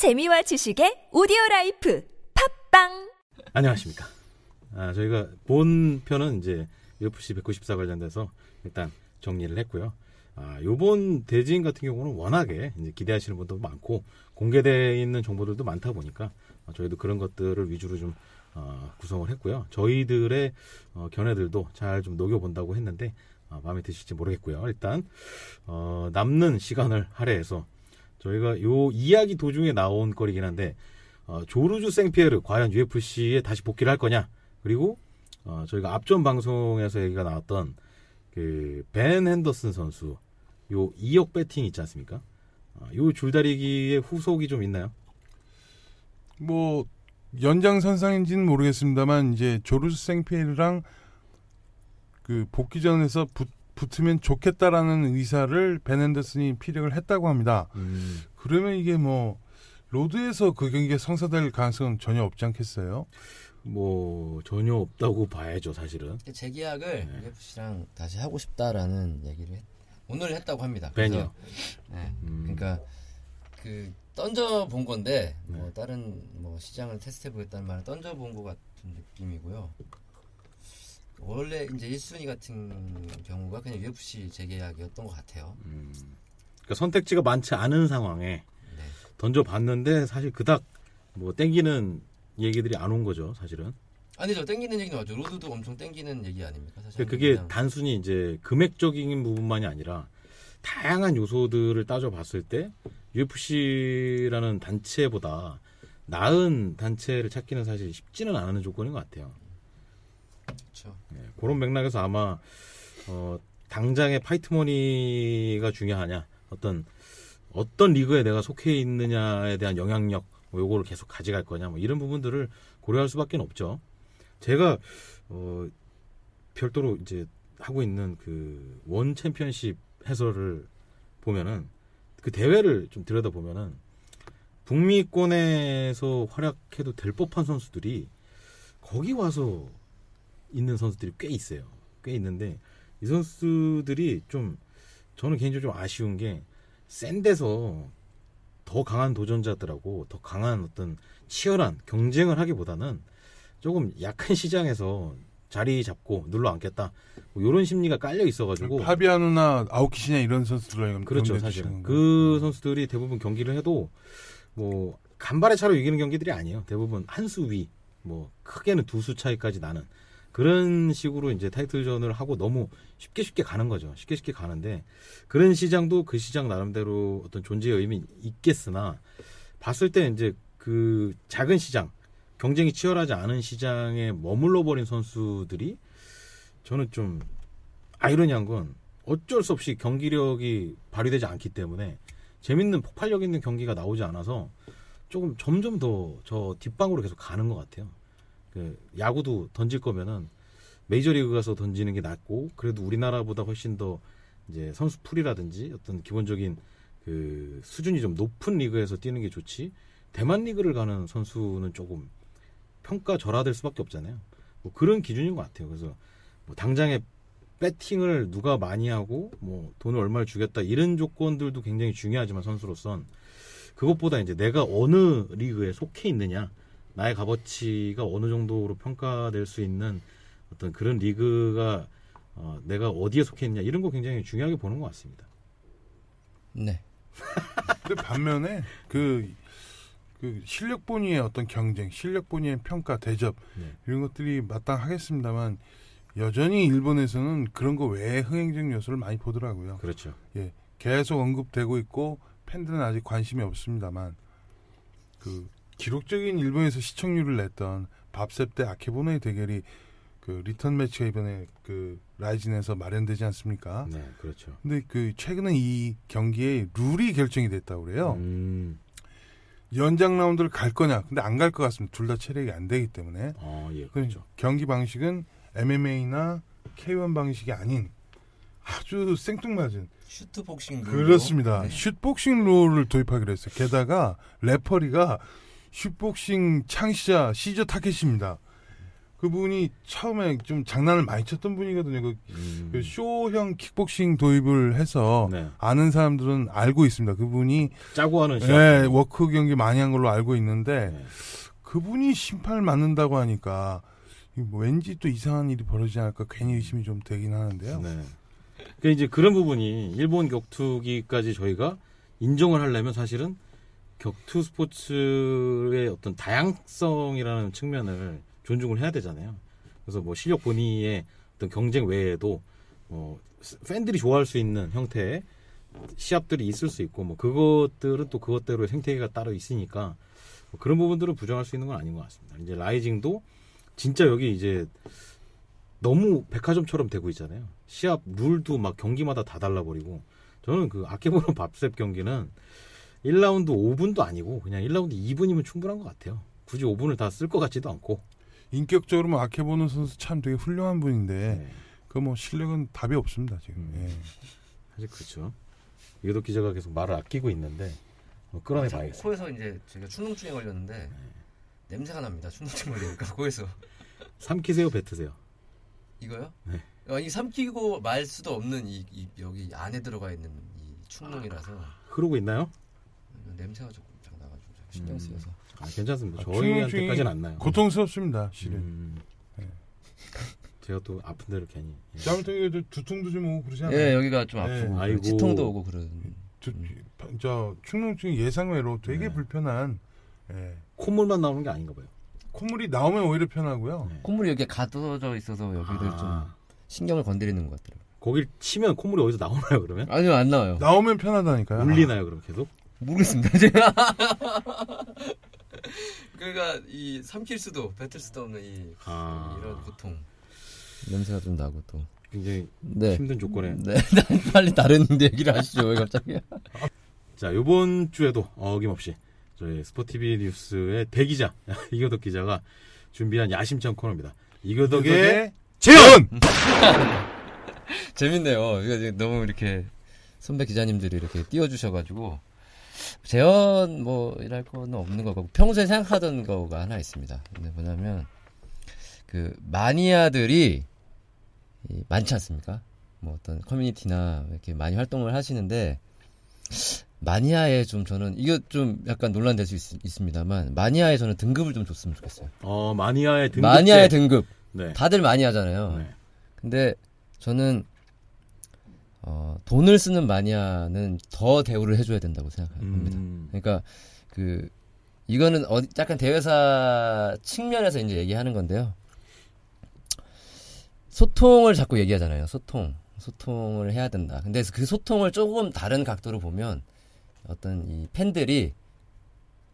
재미와 지식의 오디오 life 팟빵 안녕하십니까. 아, 저희가 본 편은 이제 UFC 194 관련돼서 일단 정리를 했고요. 아, 요번 대진 같은 경우는 워낙에 이제 기대하시는 분도 많고 공개되어 있는 정보들도 많다 보니까 어, 저희도 그런 것들을 위주로 좀 어, 구성을 했고요. 저희들의 어, 견해들도 잘 좀 녹여본다고 했는데 어, 마음에 드실지 모르겠고요. 일단 어, 남는 시간을 할애해서 저희가 요 이야기 도중에 나온 거리긴 한데 어, 조르주 생피에르 과연 UFC에 다시 복귀를 할 거냐 그리고 어, 저희가 앞전 방송에서 얘기가 나왔던 그 벤 핸더슨 선수 요 2억 배팅 있지 않습니까? 어, 요 줄다리기의 후속이 좀 있나요? 뭐 연장선상인지는 모르겠습니다만 이제 조르스 생피에르랑 그 복귀전에서 붙, 붙으면 좋겠다라는 의사를 벤 헨더슨이 피력을 했다고 합니다. 음, 그러면 이게 뭐 로드에서 그 경기가 성사될 가능성은 전혀 없지 않겠어요? 뭐 전혀 없다고 봐야죠 사실은 재계약을 네. UFC랑 다시 하고 싶다라는 얘기를 했- 오늘 했다고 합니다. 벤이요. 그래서, 네. 음. 그러니까 그 던져 본 건데 뭐 네. 다른 뭐 시장을 테스트해 보겠다는 말은 던져 본 것 같은 느낌이고요. 원래 이제 1순위 같은 경우가 그냥 UFC 재계약이었던 것 같아요. 음, 그러니까 선택지가 많지 않은 상황에 네. 던져봤는데 사실 그닥 뭐 땡기는 얘기들이 안 온 거죠 사실은 아니죠. 땡기는 얘기는 맞죠. 로드도 엄청 땡기는 얘기 아닙니까? 사실 그러니까 그게 그냥 단순히 이제 금액적인 부분만이 아니라 다양한 요소들을 따져봤을 때 UFC라는 단체보다 나은 단체를 찾기는 사실 쉽지는 않은 조건인 것 같아요. 그렇죠. 예, 그런 맥락에서 아마 어, 당장의 파이트머니가 중요하냐, 어떤 어떤 리그에 내가 속해 있느냐에 대한 영향력, 뭐 요거를 계속 가져갈 거냐, 뭐 이런 부분들을 고려할 수밖에 없죠. 제가 어, 별도로 이제 하고 있는 그 원 챔피언십 해설을 보면은 그 대회를 좀 들여다 보면은 북미권에서 활약해도 될 법한 선수들이 거기 와서 있는 선수들이 꽤 있어요. 꽤 있는데 이 선수들이 좀 저는 개인적으로 좀 아쉬운 게 센 데서 더 강한 도전자들하고 더 강한 어떤 치열한 경쟁을 하기보다는 조금 약한 시장에서 자리 잡고 눌러 앉겠다. 뭐 이런 심리가 깔려 있어가지고 파비아노나 아오키시냐 이런 선수들 그렇죠 사실은. 그 선수들이 대부분 경기를 해도 뭐 간발의 차로 이기는 경기들이 아니에요. 대부분 한 수 위 뭐 크게는 두 수 차이까지 나는 그런 식으로 이제 타이틀전을 하고 너무 쉽게 쉽게 가는 거죠 쉽게 쉽게 가는데 그런 시장도 그 시장 나름대로 어떤 존재의 의미 있겠으나 봤을 때 이제 그 작은 시장 경쟁이 치열하지 않은 시장에 머물러 버린 선수들이 저는 좀 아이러니한 건 어쩔 수 없이 경기력이 발휘되지 않기 때문에 재밌는 폭발력 있는 경기가 나오지 않아서 조금 점점 더 저 뒷방으로 계속 가는 것 같아요. 그 야구도 던질 거면은 메이저리그 가서 던지는 게 낫고 그래도 우리나라보다 훨씬 더 이제 선수 풀이라든지 어떤 기본적인 그 수준이 좀 높은 리그에서 뛰는 게 좋지 대만 리그를 가는 선수는 조금 평가 절하될 수밖에 없잖아요. 뭐 그런 기준인 것 같아요. 그래서 뭐 당장에 배팅을 누가 많이 하고 뭐 돈을 얼마를 주겠다 이런 조건들도 굉장히 중요하지만 선수로선 그것보다 이제 내가 어느 리그에 속해 있느냐 나의 값어치가 어느 정도로 평가될 수 있는 어떤 그런 리그가 어, 내가 어디에 속해 있느냐 이런 거 굉장히 중요하게 보는 것 같습니다. 네. 근데 반면에 그, 그 실력 본위의 어떤 경쟁, 실력 본위의 평가, 대접 네. 이런 것들이 마땅하겠습니다만 여전히 일본에서는 그런 거 외에 흥행적 요소를 많이 보더라고요. 그렇죠. 계속 언급되고 있고 팬들은 아직 관심이 없습니다만 그 기록적인 일본에서 시청률을 냈던 밥샙 대 아케보노의 대결이 그 리턴 매치가 이번에 그 라이진에서 마련되지 않습니까? 네, 그렇죠. 근데 그 최근에 이 경기의 룰이 결정이 됐다고 그래요. 음, 연장 라운드를 갈 거냐? 근데 안 갈 것 같습니다. 둘 다 체력이 안 되기 때문에. 어, 예, 그 그렇죠. 경기 방식은 MMA나 K1 방식이 아닌 아주 생뚱맞은 shoot boxing 룰로. 그렇습니다. 네. shoot boxing 룰을 도입하기로 했어요. 게다가 레퍼리가 shoot boxing 창시자 시저 타케시입니다. 그분이 처음에 좀 장난을 많이 쳤던 분이거든요. 그, 음. 그 쇼형 킥복싱 도입을 해서 네. 아는 사람들은 알고 있습니다. 그분이 짜고 하는 시합. 예, work 경기 많이 한 걸로 알고 있는데 네. 그분이 심판을 맡는다고 하니까 이뭐 왠지 또 이상한 일이 벌어지지 않을까 괜히 의심이 좀 되긴 하는데요. 네. 그 이제 그런 부분이 일본 격투기까지 저희가 인정을 하려면 사실은 격투 스포츠의 어떤 다양성이라는 측면을 존중을 해야 되잖아요. 그래서 뭐 실력 본위의 어떤 경쟁 외에도 뭐 팬들이 좋아할 수 있는 형태의 시합들이 있을 수 있고 뭐 그것들은 또 그것대로의 생태계가 따로 있으니까 뭐 그런 부분들은 부정할 수 있는 건 아닌 것 같습니다. 이제 라이징도 진짜 여기 이제 너무 백화점처럼 되고 있잖아요. 시합 룰도 막 경기마다 다 달라버리고 저는 그 아케보노 밥셉 경기는 1라운드 5분도 아니고 그냥 1라운드 2분이면 충분한 것 같아요. 굳이 5분을 다 쓸 것 같지도 않고. 인격적으로 뭐 아케보는 선수 참 되게 훌륭한 분인데 네. 그뭐 실력은 답이 없습니다 지금. 음. 예. 사실 그렇죠. 이것도 기자가 계속 말을 아끼고 있는데 뭐 끌어내 자, 봐야겠어요. 코에서 이제 제가 축농증에 걸렸는데 냄새가 납니다. 축농증 걸리니까 코에서 삼키세요, 뱉으세요. 이거요? 네. 아니 삼키고 말 수도 없는 이, 이 여기 안에 들어가 있는 이 축농이라서 흐르고 있나요? 냄새가 조금 장 나가지고 신경 음. 쓰여서 아, 괜찮습니다. 아, 저희한테까지는 안 나요. 고통스럽습니다 실은. 음. 네. 제가 또 아픈 데를 괜히. 예. 좀 두통도 좀 오고 그러지 않아요? 예 여기가 좀 네. 아프고 아이고. 치통도 오고 그런 두- 저 충농증이 예상외로 되게 네. 불편한 예. 콧물만 나오는 게 아닌가 봐요. 콧물이 나오면 오히려 편하고요. 네. 콧물이 여기에 가둬져 있어서 여기를 좀 아, 신경을 건드리는 것 같더라고요. 거길 치면 콧물이 어디서 나오나요, 그러면? 아니요 안 나와요. 나오면 편하다니까요. 울리나요, 그럼 계속? 모르겠습니다. 제가 그러니까 이 삼킬 수도 뱉을 수도 없는 이 아. 이런 고통 냄새가 좀 나고 또 굉장히 네. 힘든 조건에. 네, 빨리 다른 얘기를 하시죠. 왜 갑자기? 자, 요번 주에도 어김없이 저희 스포티비 뉴스의 대기자, 이교덕 기자가 준비한 야심찬 코너입니다. 이교덕의 이덕의 재현! 재밌네요. 이거 너무 이렇게 선배 기자님들이 이렇게 띄워주셔가지고 재현 뭐 이랄 거는 없는 거고 평소에 생각하던 거가 하나 있습니다. 근데 뭐냐면 그 마니아들이 이 많지 않습니까? 뭐 어떤 커뮤니티나 이렇게 많이 활동을 하시는데 마니아에 좀 저는 이거 좀 약간 논란될 수 있, 습니다만 마니아에 저는 등급을 좀 줬으면 좋겠어요. 어, 마니아의 등급. 마니아의 등급 네. 다들 마니아잖아요. 네. 근데 저는 어, 돈을 쓰는 마니아는 더 대우를 해줘야 된다고 생각합니다. 음, 그러니까 그 이거는 어디 약간 대회사 측면에서 이제 얘기하는 건데요. 소통을 자꾸 얘기하잖아요. 소통, 소통을 해야 된다. 근데 그 소통을 조금 다른 각도로 보면 어떤 이 팬들이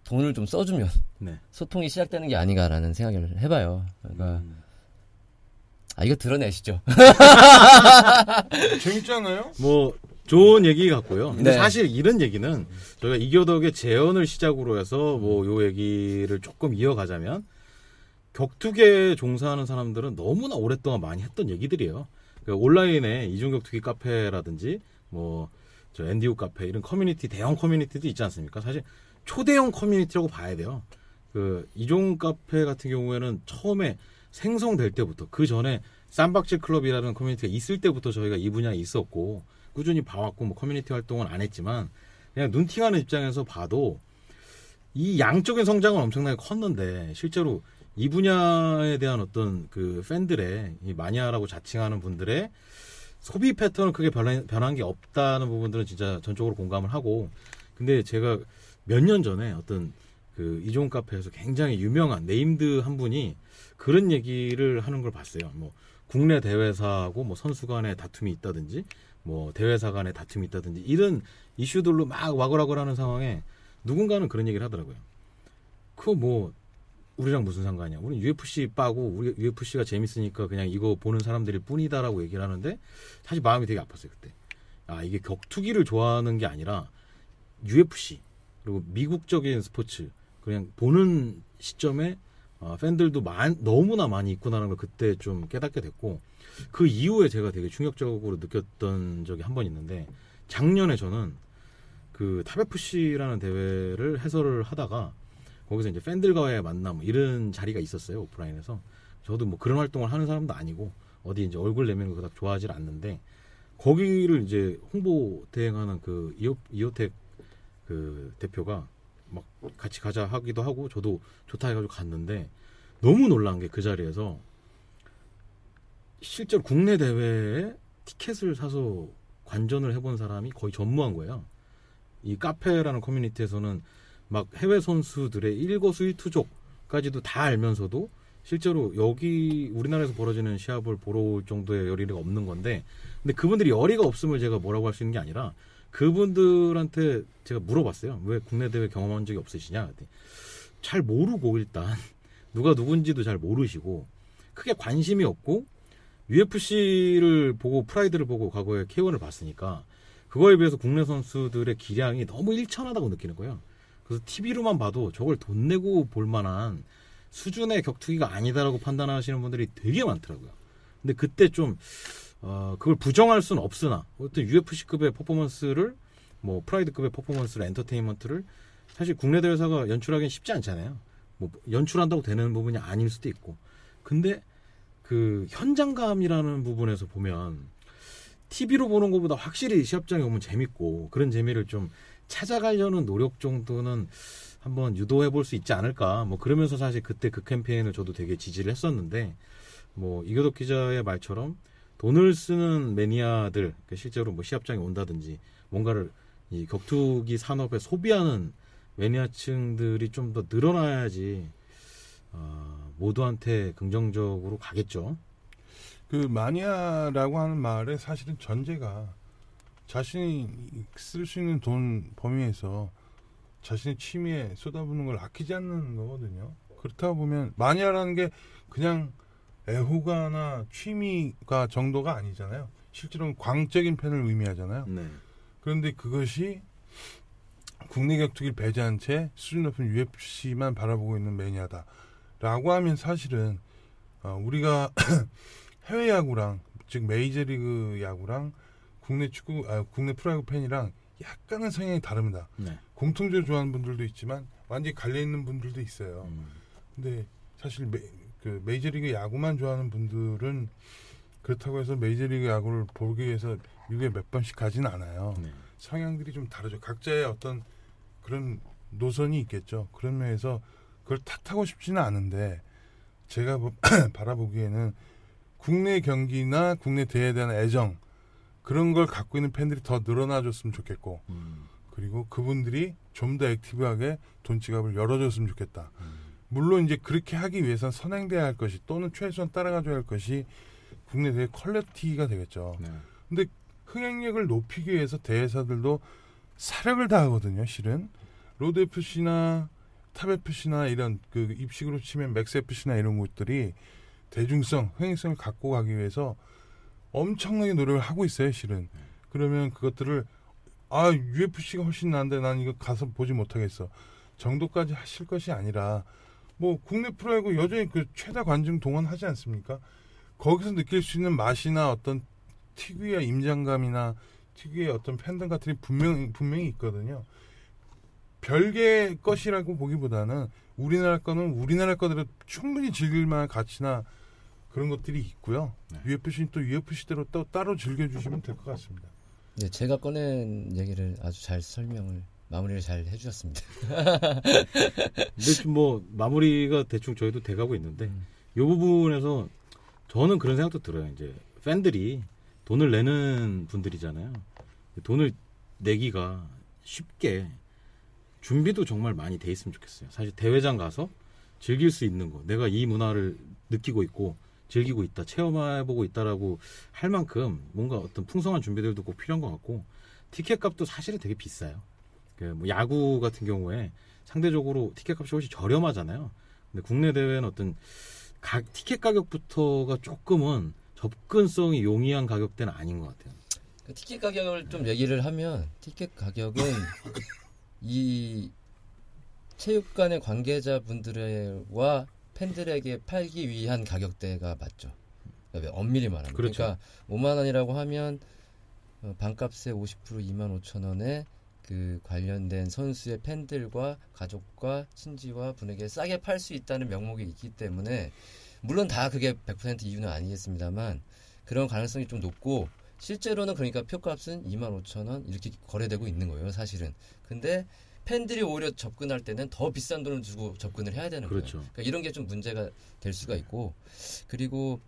돈을 좀 써주면 네. 소통이 시작되는 게 아닌가라는 생각을 해봐요. 그러니까 음. 아 이거 드러내시죠. 재밌지 않아요? 뭐, 좋은 얘기 같고요. 근데 네. 사실 이런 얘기는 저희가 이교덕의 제언을 시작으로 해서 뭐 요 얘기를 조금 이어가자면 격투계에 종사하는 사람들은 너무나 오랫동안 많이 했던 얘기들이에요. 그 온라인에 이종격투기 카페라든지 뭐 저 앤디우 카페 이런 커뮤니티 대형 커뮤니티도 있지 않습니까? 사실 초대형 커뮤니티라고 봐야 돼요. 그 이종 카페 같은 경우에는 처음에 생성될 때부터 그 전에 쌈박질 클럽이라는 커뮤니티가 있을 때부터 저희가 이 분야에 있었고 꾸준히 봐왔고 뭐 커뮤니티 활동은 안 했지만 그냥 눈팅하는 입장에서 봐도 이 양적인 성장은 엄청나게 컸는데 실제로 이 분야에 대한 어떤 그 팬들의 이 마니아라고 자칭하는 분들의 소비 패턴은 크게 변한, 변한 게 없다는 부분들은 진짜 전적으로 공감을 하고 근데 제가 몇 년 전에 어떤 그 이종 카페에서 굉장히 유명한 named 한 분이 그런 얘기를 하는 걸 봤어요. 뭐 국내 대회사하고 뭐 선수 간의 다툼이 있다든지 뭐 대회사 간의 다툼이 있다든지 이런 이슈들로 막 와글와글 하는 상황에 누군가는 그런 얘기를 하더라고요. 그거 뭐 우리랑 무슨 상관이야? 우리 UFC 빠고 우리 UFC가 재밌으니까 그냥 이거 보는 사람들일 뿐이다라고 얘기를 하는데 사실 마음이 되게 아팠어요 그때. 아 이게 격투기를 좋아하는 게 아니라 UFC 그리고 미국적인 스포츠 그냥 보는 시점에 아, 팬들도 많- 너무나 많이 있구나라는 걸 그때 좀 깨닫게 됐고 그 이후에 제가 되게 충격적으로 느꼈던 적이 한 번 있는데 작년에 저는 그 탑FC라는 대회를 해설을 하다가 거기서 이제 팬들과의 만남 이런 자리가 있었어요 오프라인에서. 저도 뭐 그런 활동을 하는 사람도 아니고 어디 이제 얼굴 내미는 거 그닥 좋아하지 않는데 거기를 이제 홍보 대행하는 그 이호, 이호텍 그 대표가 막 같이 가자 하기도 하고 저도 좋다 해가지고 갔는데 너무 놀란 게 그 자리에서 실제로 국내 대회에 티켓을 사서 관전을 해본 사람이 거의 전무한 거예요. 이 카페라는 커뮤니티에서는 막 해외 선수들의 일거수일투족까지도 다 알면서도 실제로 여기 우리나라에서 벌어지는 시합을 보러 올 정도의 열의가 없는 건데 근데 그분들이 열의가 없음을 제가 뭐라고 할 수 있는 게 아니라 그분들한테 제가 물어봤어요. 왜 국내 대회 경험한 적이 없으시냐? 잘 모르고 일단 누가 누군지도 잘 모르시고 크게 관심이 없고 UFC를 보고 프라이드를 보고 과거에 K1을 봤으니까 그거에 비해서 국내 선수들의 기량이 너무 일천하다고 느끼는 거예요. 그래서 TV로만 봐도 저걸 돈 내고 볼 만한 수준의 격투기가 아니다라고 판단하시는 분들이 되게 많더라고요. 근데 그때 좀 어, 그걸 부정할 수는 없으나 어떤 UFC급의 퍼포먼스를 뭐 프라이드급의 퍼포먼스를 엔터테인먼트를 사실 국내 대회사가 연출하기는 쉽지 않잖아요. 뭐 연출한다고 되는 부분이 아닐 수도 있고. 근데 그 현장감이라는 부분에서 보면 TV로 보는 것보다 확실히 시합장에 오면 재밌고 그런 재미를 좀 찾아가려는 노력 정도는 한번 유도해 볼 수 있지 않을까. 뭐 그러면서 사실 그때 그 캠페인을 저도 되게 지지를 했었는데 뭐 이교덕 기자의 말처럼 돈을 쓰는 매니아들 그 실제로 뭐 시합장에 온다든지 뭔가를 이 격투기 산업에 소비하는 매니아층들이 좀 더 늘어나야지 어, 모두한테 긍정적으로 가겠죠. 그 마니아라고 하는 말에 사실은 전제가 자신이 쓸 수 있는 돈 범위에서 자신의 취미에 쏟아부는 걸 아끼지 않는 거거든요. 그렇다 보면 마니아라는 게 그냥 애호가나 취미가 정도가 아니잖아요. 실제로는 광적인 팬을 의미하잖아요. 네. 그런데 그것이 국내 격투기를 배제한 채 수준 높은 UFC만 바라보고 있는 매니아다라고 하면 사실은 어, 우리가 해외 야구랑 즉 메이저리그 야구랑 국내 축구 아, 국내 프로야구 팬이랑 약간은 성향이 다릅니다. 네. 공통적으로 좋아하는 분들도 있지만 완전히 갈려 있는 분들도 있어요. 음, 근데 사실 메, 그 메이저리그 야구만 좋아하는 분들은 그렇다고 해서 메이저리그 야구를 보기 위해서 미국에 몇 번씩 가진 않아요. 네. 성향들이 좀 다르죠. 각자의 어떤 그런 노선이 있겠죠. 그런 면에서 그걸 탓하고 싶지는 않은데 제가 보- 바라보기에는 국내 경기나 국내 대회에 대한 애정 그런 걸 갖고 있는 팬들이 더 늘어나줬으면 좋겠고 음, 그리고 그분들이 좀 더 액티브하게 돈 지갑을 열어줬으면 좋겠다. 음. 물론 이제 그렇게 하기 위해선 선행돼야 할 것이 또는 최소한 따라가줘야 할 것이 국내 대회 퀄리티가 되겠죠. 네. 흥행력을 높이기 위해서 대회사들도 사력을 다하거든요, 실은. 로드 FC나 탑 FC나 이런 그 입식으로 치면 맥스 FC나 이런 곳들이 대중성, 흥행성을 갖고 가기 위해서 엄청나게 노력을 하고 있어요, 실은. 그러면 그것들을 아, UFC가 훨씬 나은데 난 이거 가서 보지 못하겠어. 정도까지 하실 것이 아니라 뭐 국내 프로야구 여전히 그 최다 관중 동원하지 않습니까? 거기서 느낄 수 있는 맛이나 어떤 특유의 임장감이나 특유의 어떤 팬덤 같은 게 분명 분명히 있거든요. 별개 것이라고 보기보다는 우리나라 거는 우리나라 거대로 충분히 즐길 만한 가치나 그런 것들이 있고요. 네. UFC는 또 UFC대로 또 따로 즐겨주시면 될 것 같습니다. 네, 제가 꺼낸 얘기를 아주 잘 설명을 마무리를 잘 해주셨습니다. 근데 좀뭐 마무리가 대충 저희도 돼가고 있는데 음. 이 부분에서 저는 그런 생각도 들어요. 이제 팬들이 돈을 내는 분들이잖아요. 돈을 내기가 쉽게 준비도 정말 많이 돼 있으면 좋겠어요. 사실 대회장 가서 즐길 수 있는 거, 내가 이 문화를 느끼고 있고 즐기고 있다, 체험해보고 있다라고 할 만큼 뭔가 어떤 풍성한 준비들도 꼭 필요한 것 같고 티켓 값도 사실은 되게 비싸요. 그뭐 야구 같은 경우에 상대적으로 티켓 값이 훨씬 저렴하잖아요. 근데 국내 대회는 어떤 가, 티켓 가격부터가 조금은 접근성이 용이한 가격대는 아닌 것 같아요. 그 티켓 가격을 좀 얘기를 하면 티켓 가격은 이 체육관의 관계자분들과 팬들에게 팔기 위한 가격대가 맞죠. 그러니까 엄밀히 말하면. 그렇죠. 그러니까 5만 원이라고 하면 어, 반값에 50% 2만 5천 원에 그 관련된 선수의 팬들과 가족과 친지와 분에게 싸게 팔 수 있다는 명목이 있기 때문에 물론 다 그게 100% 이유는 아니겠습니다만 그런 가능성이 좀 높고 실제로는 그러니까 표값은 2만 5천 원 이렇게 거래되고 있는 거예요, 사실은. 근데 팬들이 오히려 접근할 때는 더 비싼 돈을 주고 접근을 해야 되는 거예요. 그렇죠. 그러니까 이런 게 좀 문제가 될 수가 있고 그리고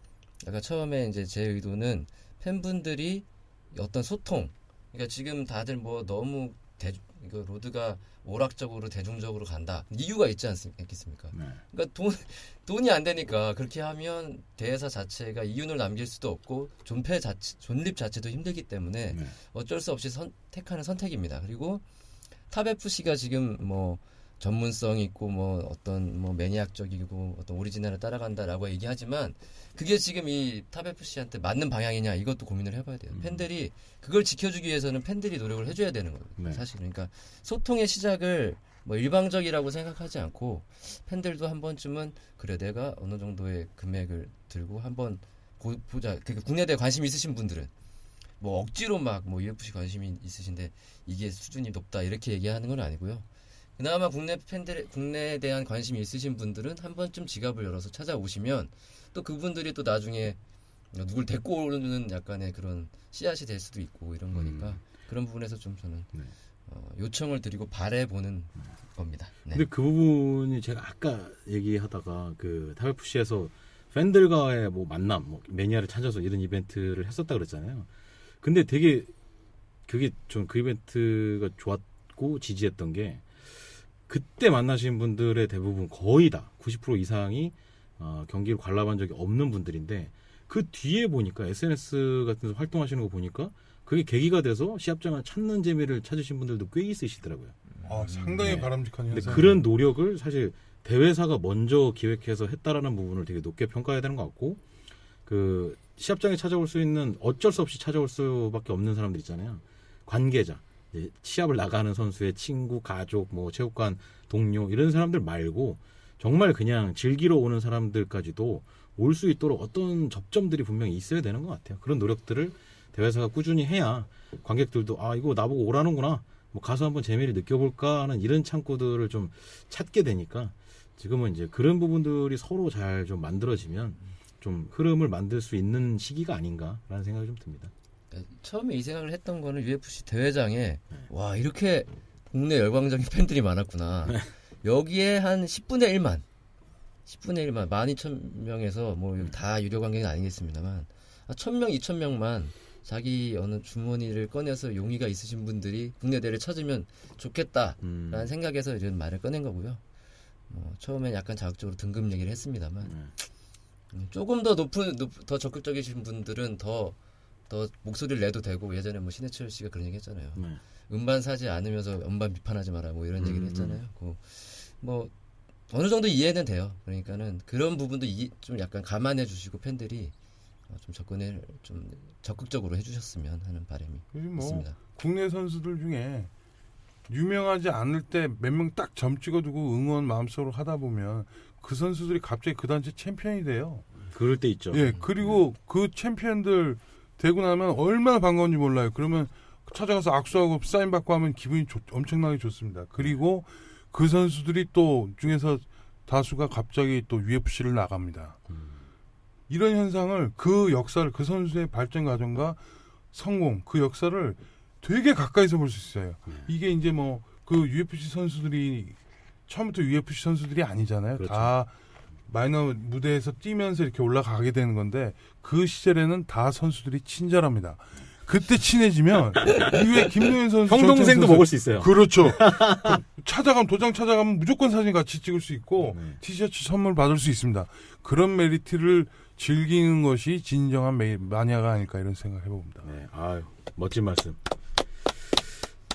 아까 처음에 이제 제 의도는 팬분들이 어떤 소통 그러니까 지금 다들 뭐 너무 대 이거 로드가 오락적으로 대중적으로 간다 이유가 있지 않겠습니까? 네. 그러니까 돈 돈이 안 되니까 그렇게 하면 대회사 자체가 이윤을 남길 수도 없고 존폐 자체 존립 자체도 힘들기 때문에 네. 어쩔 수 없이 선택하는 선택입니다. 그리고 탑 FC가 지금 뭐 전문성 있고 뭐 어떤 뭐 매니악적이고 어떤 오리지널을 따라간다라고 얘기하지만 그게 지금 이탑 FC한테 맞는 방향이냐 이것도 고민을 해봐야 돼요. 팬들이 그걸 지켜주기 위해서는 팬들이 노력을 해줘야 되는 거예요. 네. 사실 그러니까 소통의 시작을 뭐 일방적이라고 생각하지 않고 팬들도 한 번쯤은 그래 내가 어느 정도의 금액을 들고 한번 고- 보자. 그러니까 국내 대회 관심 있으신 분들은 뭐 억지로 막 뭐 UFC 관심이 있으신데 이게 수준이 높다 이렇게 얘기하는 건 아니고요. 그나마 국내 팬들 국내에 대한 관심이 있으신 분들은 한 번쯤 지갑을 열어서 찾아오시면 또 그분들이 또 나중에 누굴 데리고 오는 약간의 그런 씨앗이 될 수도 있고 이런 거니까 그런 부분에서 좀 저는 네. 어, 요청을 드리고 바래 보는 겁니다. 네. 근데 그 부분이 제가 아까 얘기하다가 그 타베프시에서 팬들과의 뭐 만남, 뭐 매니아를 찾아서 이런 이벤트를 했었다 그랬잖아요. 근데 되게 그게 좀그 이벤트가 좋았고 지지했던 게 그때 만나신 분들의 대부분 거의 다 90% 이상이 어, 경기를 관람한 적이 없는 분들인데 그 뒤에 보니까 SNS 같은 데서 활동하시는 거 보니까 그게 계기가 돼서 시합장을 찾는 재미를 찾으신 분들도 꽤 있으시더라고요. 아, 상당히 네. 바람직한 근데 현상. 그런 노력을 사실 대회사가 먼저 기획해서 했다라는 부분을 되게 높게 평가해야 되는 것 같고 그 시합장에 찾아올 수 있는 어쩔 수 없이 찾아올 수밖에 없는 사람들 있잖아요. 관계자, 시합을 나가는 선수의 친구, 가족, 뭐 체육관 동료 이런 사람들 말고 정말 그냥 즐기러 오는 사람들까지도 올 수 있도록 어떤 접점들이 분명히 있어야 되는 것 같아요. 그런 노력들을 대회사가 꾸준히 해야 관객들도 아 이거 나보고 오라는구나. 뭐 가서 한번 재미를 느껴볼까 하는 이런 창구들을 좀 찾게 되니까 지금은 이제 그런 부분들이 서로 잘 좀 만들어지면 좀 흐름을 만들 수 있는 시기가 아닌가라는 생각이 좀 듭니다. 처음에 이 생각을 했던 거는 UFC 대회장에 네. 와 이렇게 국내 열광적인 팬들이 많았구나. 여기에 한 10분의 1만, 10분의 1만, 12,000명에서 뭐 네. 다 유료 관객은 아니겠습니다만 1,000명, 2,000명만 자기 어느 주머니를 꺼내서 용의가 있으신 분들이 국내 대회를 찾으면 좋겠다라는 음, 생각에서 이런 말을 꺼낸 거고요. 뭐 처음엔 약간 자극적으로 등급 얘기를 했습니다만 네. 음, 조금 더 높은 높- 더 적극적이신 분들은 더 더 목소리를 내도 되고 예전에 뭐 신해철 씨가 그런 얘기 했잖아요. 네. 음반 사지 않으면서 음반 비판하지 마라 뭐 이런 얘기를 음, 했잖아요. 그, 뭐 어느 정도 이해는 돼요. 그러니까는 그런 부분도 이, 좀 약간 감안해 주시고 팬들이 어, 좀 접근을 좀 적극적으로 해주셨으면 하는 바람이 뭐 있습니다. 국내 선수들 중에 유명하지 않을 때 몇 명 딱 점 찍어두고 응원 마음속으로 하다 보면 그 선수들이 갑자기 그 단체 챔피언이 돼요. 그럴 때 있죠. 예, 그리고 그 챔피언들 되고 나면 얼마나 반가운지 몰라요. 그러면 찾아가서 악수하고 사인 받고 하면 기분이 좋- 엄청나게 좋습니다. 그리고 그 선수들이 또 중에서 다수가 갑자기 또 UFC를 나갑니다. 음. 이런 현상을 그 역사를 그 선수의 발전 과정과 성공 그 역사를 되게 가까이서 볼 수 있어요. 네. 이게 이제 뭐 그 UFC 선수들이 처음부터 UFC 선수들이 아니잖아요. 그렇죠. 다 마이너 무대에서 뛰면서 이렇게 올라가게 되는 건데 그 시절에는 다 선수들이 친절합니다. 그때 친해지면 이후에 김동현 선수, 형 동생도 먹을 수 있어요. 그렇죠. 찾아가면 도장 찾아가면 무조건 사진 같이 찍을 수 있고 네. 티셔츠 선물 받을 수 있습니다. 그런 메리트를 즐기는 것이 진정한 메, 마니아가 아닐까 이런 생각 해봅니다. 네, 아유, 멋진 말씀.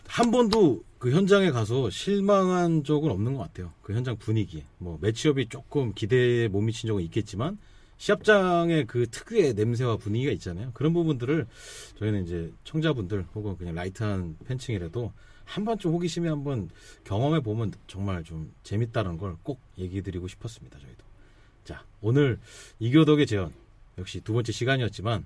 한 번도 그 현장에 가서 실망한 적은 없는 것 같아요. 그 현장 분위기. 뭐, match-up이 조금 기대에 못 미친 적은 있겠지만, 시합장의 그 특유의 냄새와 분위기가 있잖아요. 그런 부분들을 저희는 이제 청자분들 혹은 그냥 light한 팬층이라도 한 번쯤 호기심에 한번 경험해 보면 정말 좀 재밌다는 걸 꼭 얘기 드리고 싶었습니다. 저희도. 자, 오늘 이교덕의 재현. 역시 두 번째 시간이었지만,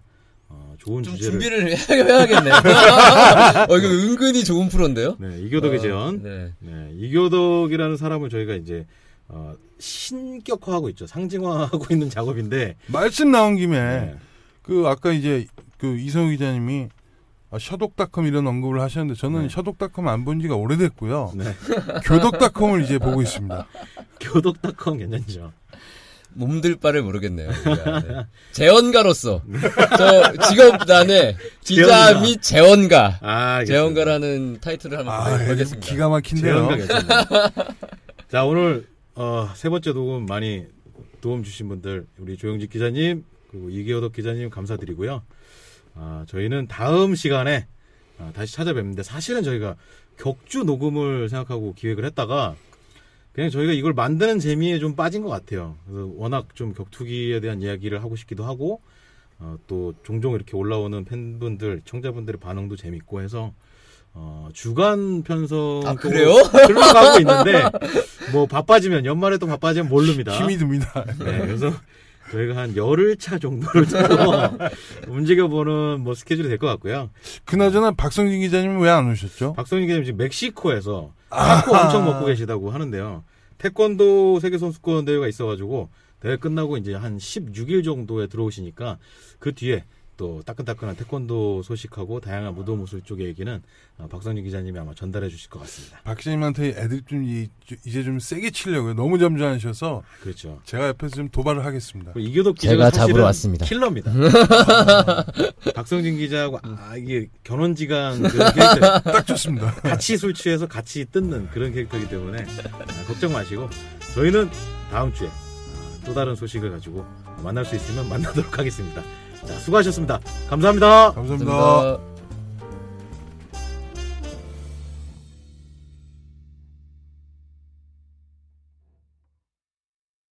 어, 좋은 좀 주제를. 준비를 해야겠네요. 어, 이거 은근히 좋은 프로인데요. 네, 이교덕의 어, 재현. 네. 네, 이교덕이라는 사람을 저희가 이제 어, 신격화하고 있죠. 상징화하고 있는 작업인데 말씀 나온 김에 네. 그 아까 이제 그 이성우 기자님이 아, 셔독닷컴 이런 언급을 하셨는데 저는 네. 셔독닷컴 안 본 지가 오래됐고요. 네. 교독닷컴을 이제 보고 있습니다. 교독닷컴 괜찮죠. 몸둘 바를 모르겠네요. 네. 재원가로서 저 직업란에 기자. 및 재원가 아, 재원가라는 타이틀을 한번 아, 걸겠습니다. 기가 막힌데요. 자, 오늘 어, 세 번째 녹음 많이 도움 주신 분들 우리 조영직 기자님 그리고 이계호덕 기자님 감사드리고요. 아, 저희는 다음 시간에 아, 다시 찾아뵙는데 사실은 저희가 격주 녹음을 생각하고 기획을 했다가 그냥 저희가 이걸 만드는 재미에 좀 빠진 것 같아요. 그래서 워낙 좀 격투기에 대한 이야기를 하고 싶기도 하고 어, 또 종종 이렇게 올라오는 팬분들, 청자분들의 반응도 재밌고 해서 어, 주간 편성 아, 그래요? 흘러가고 있는데 뭐 바빠지면 연말에 또 바빠지면 모릅니다. 힘이 듭니다. 네, 그래서 저희가 한 열흘 차 정도를 좀 움직여보는 뭐 스케줄이 될 것 같고요. 그나저나 박성진 기자님은 왜안 오셨죠? 박성희 기자님 지금 멕시코에서 타코 엄청 먹고 계시다고 하는데요. 태권도 세계 선수권 대회가 있어가지고 대회 끝나고 이제 한 16일 정도에 들어오시니까 그 뒤에 또 따끈따끈한 태권도 소식하고 다양한 무도 무술 쪽의 얘기는 어, 박성희 기자님이 아마 전달해 주실 것 같습니다. 박 기자님한테 애들 좀 이, 이제 좀 세게 치려고요. 너무 점잖으셔서 그렇죠. 제가 옆에서 좀 도발을 하겠습니다. 이교덕 기자가 제가 사실은 잡으러 왔습니다. 킬러입니다. 아, 박성진 기자하고 아 이게 견원지간 그런 캐릭터 딱 좋습니다. 같이 술 취해서 같이 뜯는 그런 캐릭터이기 때문에 아, 걱정 마시고 저희는 다음 주에 아, 또 다른 소식을 가지고 만날 수 있으면 만나도록 하겠습니다. 자 수고하셨습니다. 감사합니다. 감사합니다. 감사합니다.